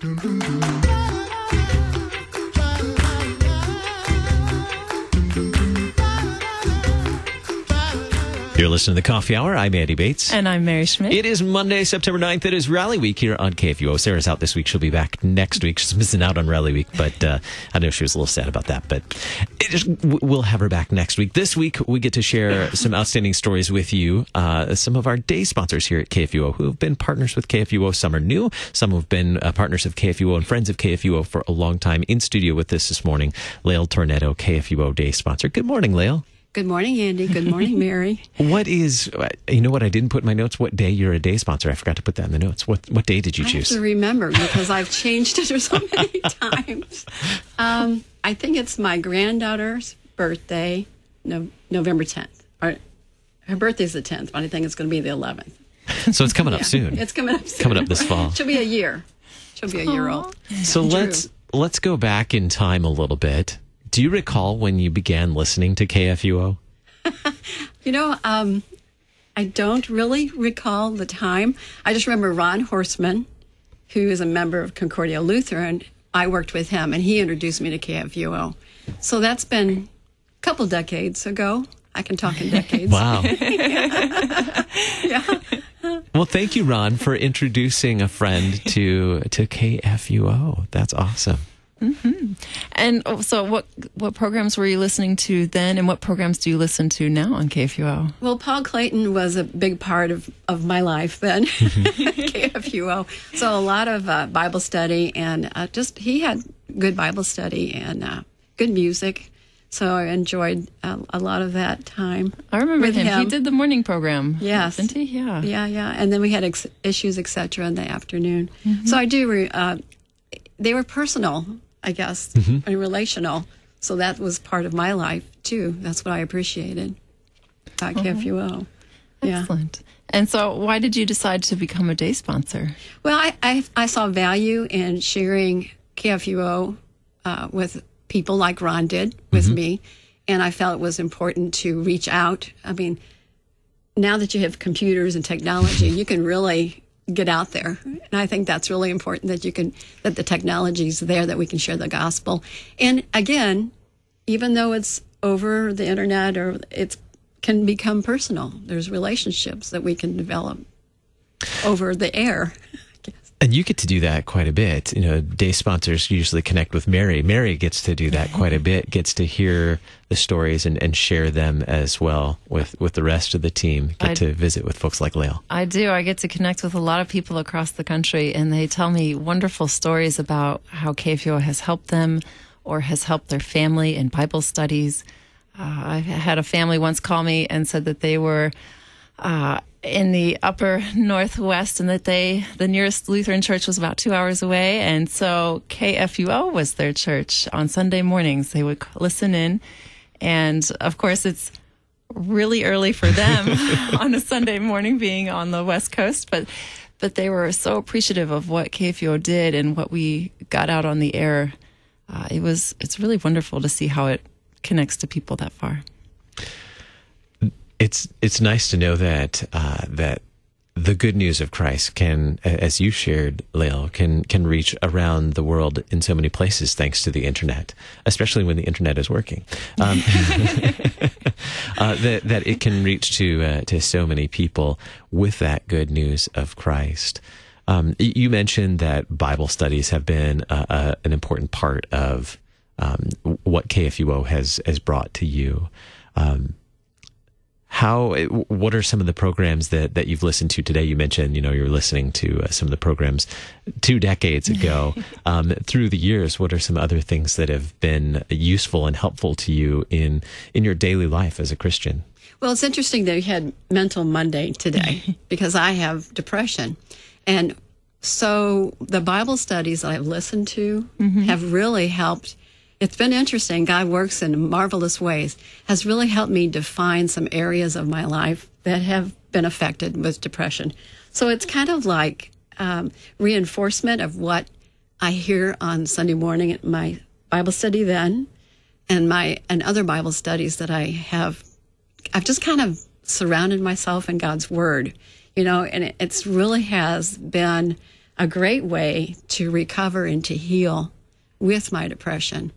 Dum dum dum. You're listening to the Coffee Hour. I'm Andy Bates. And I'm Mary Schmidt. It is Monday, September 9th. It is Rally Week here on KFUO. Sarah's out this week. She'll be back next week. She's missing out on Rally Week, but uh, I know she was a little sad about that. But is, we'll have her back next week. This week, we get to share some outstanding stories with you. Uh, some of our day sponsors here at KFUO who have been partners with KFUO. Some are new. Some have been uh, partners of KFUO and friends of KFUO for a long time. In studio with us this morning, Lail Tornetto, KFUO day sponsor. Good morning, Lail. Good morning, Andy. Good morning, Mary. what is, you know what, I didn't put in my notes what day you're a day sponsor. I forgot to put that in the notes. What what day did you I choose? have to remember because I've changed it so many times. Um, I think it's my granddaughter's birthday, no, November 10th. Or, her birthday's the 10th, but I think it's going to be the 11th. so it's coming up Yeah, soon. It's coming up soon. Coming up this fall. She'll be a year. She'll be a year old. So let's let's go back in time a little bit. Do you recall when you began listening to KFUO? You know, um, I don't really recall the time. I just remember Ron Horseman, who is a member of Concordia Lutheran. I worked with him, and he introduced me to KFUO. So that's been a couple decades ago. I can talk in decades. Wow. Yeah. well, thank you, Ron, for introducing a friend to to KFUO. That's awesome. And oh, so, what what programs were you listening to then, and what programs do you listen to now on KFUO? Well, Paul Clayton was a big part of, of my life then, KFUO. So a lot of uh, Bible study and uh, just he had good Bible study and uh, good music. So I enjoyed uh, a lot of that time. I remember with him. He did the morning program. Yes. didn't he? Yeah. Yeah, yeah. And then we had ex- issues, etc., in the afternoon. Mm-hmm. So I do. Re- uh, they were personal, I guess, Mm-hmm. and relational. So that was part of my life too. That's what I appreciated about KFUO. Yeah. Excellent. And so, why did you decide to become a day sponsor? Well, I, I, I saw value in sharing KFUO uh, with people like Ron did with me, and I felt it was important to reach out. I mean, now that you have computers and technology, you can really get out there, and I think that's really important that you can that the technology is there that we can share the gospel. And again, even though it's over the internet or it can become personal, there's relationships that we can develop over the air. And you get to do that quite a bit. You know, day sponsors usually connect with Mary. Mary gets to do that quite a bit, gets to hear the stories and, and share them as well with, with the rest of the team. Get I- to visit with folks like Lail. I do. I get to connect with a lot of people across the country, and they tell me wonderful stories about how KFUO has helped them or has helped their family in Bible studies. Uh, I had a family once call me and said that they were uh, in the upper northwest and that they the nearest Lutheran church was about two hours away, and so KFUO was their church on Sunday mornings. They would listen in, and of course it's really early for them on a Sunday morning being on the West Coast, but but they were so appreciative of what KFUO did and what we got out on the air. Uh, it was it's really wonderful to see how it connects to people that far. It's it's nice to know that uh, that the good news of Christ can, as you shared, Lail, can can reach around the world in so many places thanks to the internet, especially when the internet is working. Um, uh, that that it can reach to uh, to so many people with that good news of Christ. Um, you mentioned that Bible studies have been uh, uh, an important part of um, what KFUO has has brought to you. Um, how what are some of the programs that that you've listened to today you mentioned you know you're listening to uh, some of the programs two decades ago um, through the years what are some other things that have been useful and helpful to you in in your daily life as a christian Well, it's interesting that you had Mental Monday today because I have depression. And so the Bible studies that I've listened to have really helped. It's been interesting. God works in marvelous ways, has really helped me define some areas of my life that have been affected with depression. So it's kind of like um, reinforcement of what I hear on Sunday morning at my Bible study then and my and other Bible studies that I have I've just kind of surrounded myself in God's Word, you know, and it, it's really has been a great way to recover and to heal with my depression.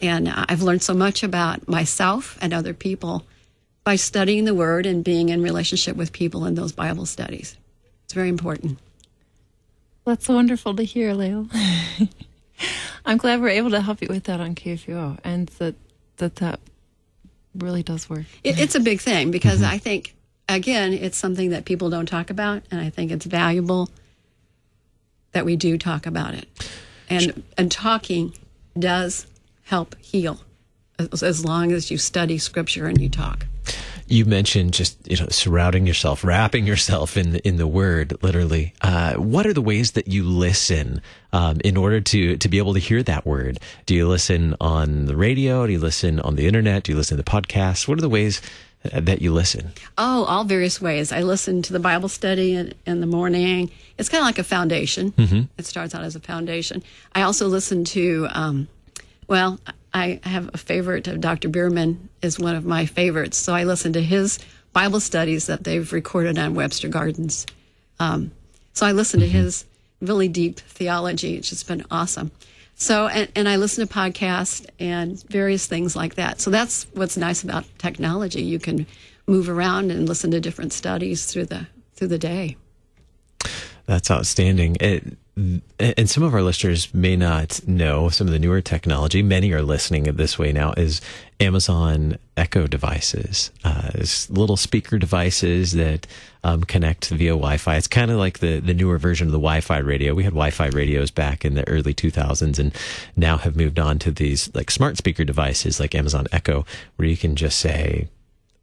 And I've learned so much about myself and other people by studying the Word and being in relationship with people in those Bible studies. It's very important. That's wonderful to hear, Lail. I'm glad we're able to help you with that on KFUO and that that, that really does work. It, it's a big thing because mm-hmm. I think, again, it's something that people don't talk about, and I think it's valuable that we do talk about it. And, and talking does help heal as, as long as you study scripture and you talk. You mentioned just you know surrounding yourself, wrapping yourself in the, in the Word, literally. Uh, what are the ways that you listen um, in order to to be able to hear that Word? Do you listen on the radio? Do you listen on the internet? Do you listen to the podcasts? What are the ways uh, that you listen? Oh, all various ways. I listen to the Bible study in, in the morning. It's kind of like a foundation. Mm-hmm. It starts out as a foundation. I also listen to, um, well, I have a favorite of Dr. Bierman is one of my favorites. So I listen to his Bible studies that they've recorded on Webster Gardens. Um, so I listen to his really deep theology. It's just been awesome. So, and, and I listen to podcasts and various things like that. So that's what's nice about technology. You can move around and listen to different studies through the through the day. That's outstanding. It, and some of our listeners may not know some of the newer technology. Many are listening this way now. Is Amazon Echo devices, uh, little speaker devices that um, connect via Wi-Fi. It's kind of like the the newer version of the Wi-Fi radio. We had Wi-Fi radios back in the early 2000s, and now have moved on to these like smart speaker devices like Amazon Echo, where you can just say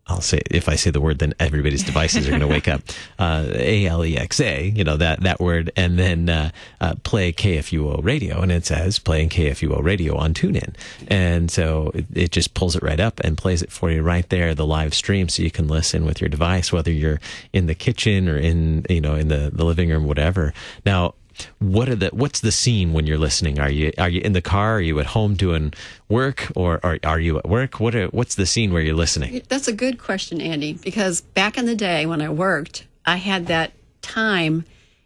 I'll say if I say the word, then everybody's devices are going to wake up. Uh, A L E X A, you know that that word, and then uh, uh, play KFUO radio, and it says playing KFUO radio on TuneIn, and so it, it, just pulls it right up and plays it for you right there, the live stream, so you can listen with your device, whether you're in the kitchen or in you know in the the living room, whatever. Now what are the what's the scene when you're listening? Are you are you in the car? Are you at home doing work? Or are, are you at work? What are, what's the scene where you're listening? That's a good question andy because back in the day when i worked i had that time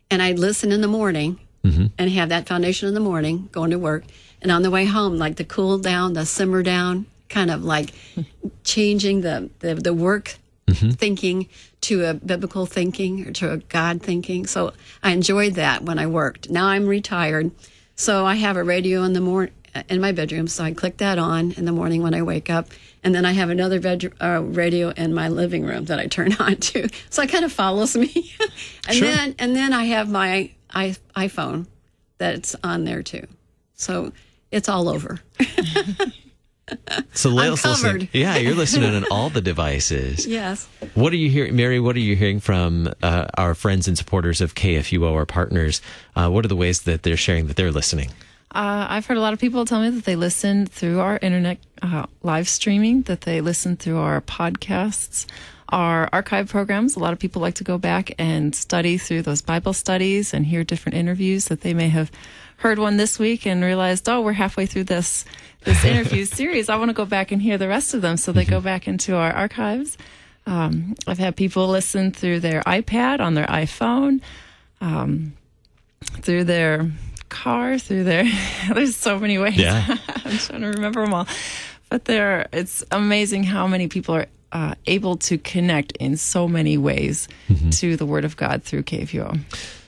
and i'd listen in the morning mm-hmm. and have that foundation in the morning going to work. And on the way home like the cool down the simmer down kind of like changing the the, the work mm-hmm. thinking to a biblical thinking or to a God thinking. So I enjoyed that when I worked. Now I'm retired, so I have a radio in the morning in my bedroom. So I click that on in the morning when I wake up, and then I have another uh, radio in my living room that I turn on to. So it kind of follows me. and sure. then and then I have my I- iPhone that's on there too. So it's all over. So Lail's listening. Yeah, you're listening on all the devices. Yes. What are you hearing, Mary? What are you hearing from uh, our friends and supporters of KFUO, our partners? Uh, what are the ways that they're sharing that they're listening? Uh, I've heard a lot of people tell me that they listen through our internet uh, live streaming, that they listen through our podcasts, our archive programs. A lot of people like to go back and study through those Bible studies and hear different interviews that they may have heard one this week and realized, oh, we're halfway through this this interview series. I want to go back and hear the rest of them. So they go back into our archives. Um, I've had people listen through their iPad, on their iPhone, um, through their car, through their. there's so many ways. Yeah. I'm trying to remember them all. But there, it's amazing how many people are uh, able to connect in so many ways mm-hmm. to the Word of God through KFUO.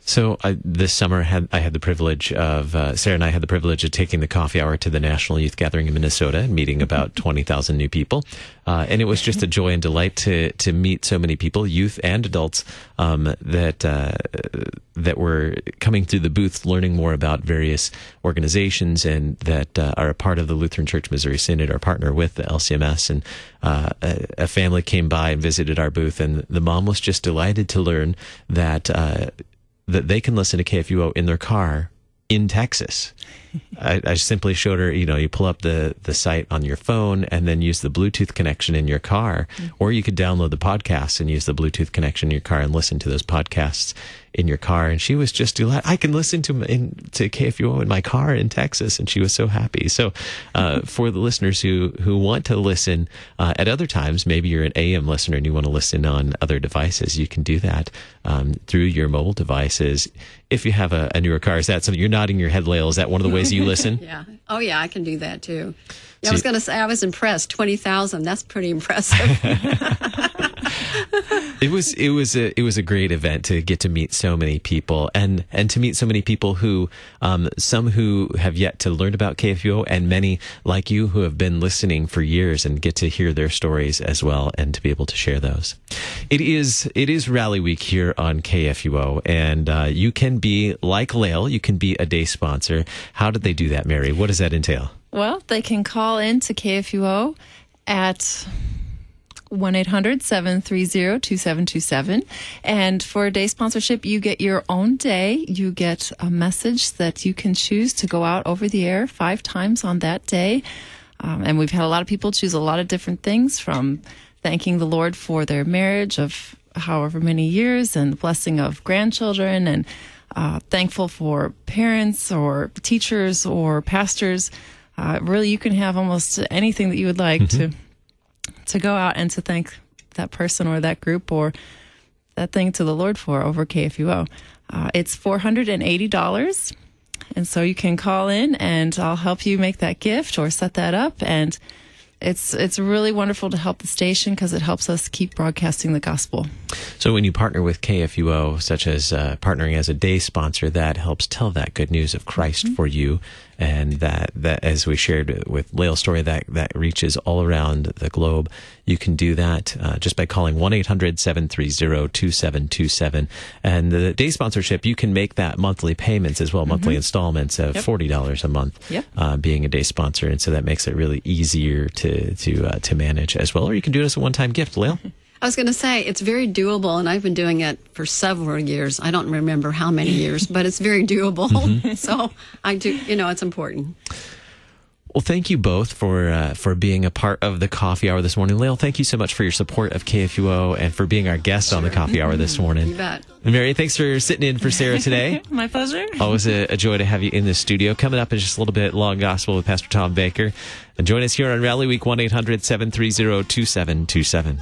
So I, this summer, had I had the privilege of uh, Sarah and I had the privilege of taking the coffee hour to the National Youth Gathering in Minnesota and meeting about twenty thousand new people, uh, and it was just a joy and delight to to meet so many people, youth and adults, um, that uh, that were coming through the booth, learning more about various organizations and that uh, are a part of the Lutheran Church Missouri Synod, our partner with the LCMS, and uh, a, a, family came by and visited our booth, and the mom was just delighted to learn that uh, that they can listen to KFUO in their car in Texas. I, I, simply showed her, you know, you pull up the, the site on your phone and then use the Bluetooth connection in your car, mm-hmm. or you could download the podcast and use the Bluetooth connection in your car and listen to those podcasts in your car, and she was just delighted. I can listen to in, to KFUO in my car in Texas, and she was so happy. So, uh, for the listeners who who want to listen uh, at other times, maybe you're an AM listener and you want to listen on other devices, you can do that um, through your mobile devices. If you have a, a newer car, is that something you're nodding your head, Lail? Is that one of the ways you listen? yeah. Oh, yeah, I can do that too. Yeah, I was going to say I was impressed. Twenty thousand. That's pretty impressive. it was it was a it was a great event to get to meet so many people and and to meet so many people who um, some who have yet to learn about KFUO and many like you who have been listening for years and get to hear their stories as well and to be able to share those. It is it is Rally Week here on KFUO and uh, you can be like Lail, you can be a day sponsor. How did they do that, Mary? What does that entail? Well, they can call in to KFUO at 1 800 730 2727. And for a day sponsorship, you get your own day. You get a message that you can choose to go out over the air five times on that day. Um, and we've had a lot of people choose a lot of different things from thanking the Lord for their marriage of however many years and the blessing of grandchildren and uh, thankful for parents or teachers or pastors. Uh, really, you can have almost anything that you would like mm-hmm. to to go out and to thank that person or that group or that thing to the Lord for over KFUO. Uh, it's $480. And so you can call in and I'll help you make that gift or set that up. And it's it's really wonderful to help the station because it helps us keep broadcasting the gospel. So when you partner with KFUO, such as uh, partnering as a day sponsor, that helps tell that good news of Christ mm-hmm. for you, and that that as we shared with Lail's story, that that reaches all around the globe. You can do that uh, just by calling 1-800-730-2727. And the day sponsorship, you can make that monthly payments as well, mm-hmm. monthly installments of yep. $40 a month, yep. uh, being a day sponsor. And so that makes it really easier to, to, uh, to manage as well. Or you can do it as a one-time gift, Lail. I was going to say it's very doable, and I've been doing it for several years. I don't remember how many years, but it's very doable. Mm-hmm. so I do, you know, it's important. Well, thank you both for uh, for being a part of the coffee hour this morning. Lail, thank you so much for your support of KFUO and for being our guest sure. on the coffee hour this morning. You bet. And Mary, thanks for sitting in for Sarah today. My pleasure. Always a, a, joy to have you in the studio. Coming up in just a little bit, Long Gospel with Pastor Tom Baker. And join us here on Rally Week, 1 800 730 2727.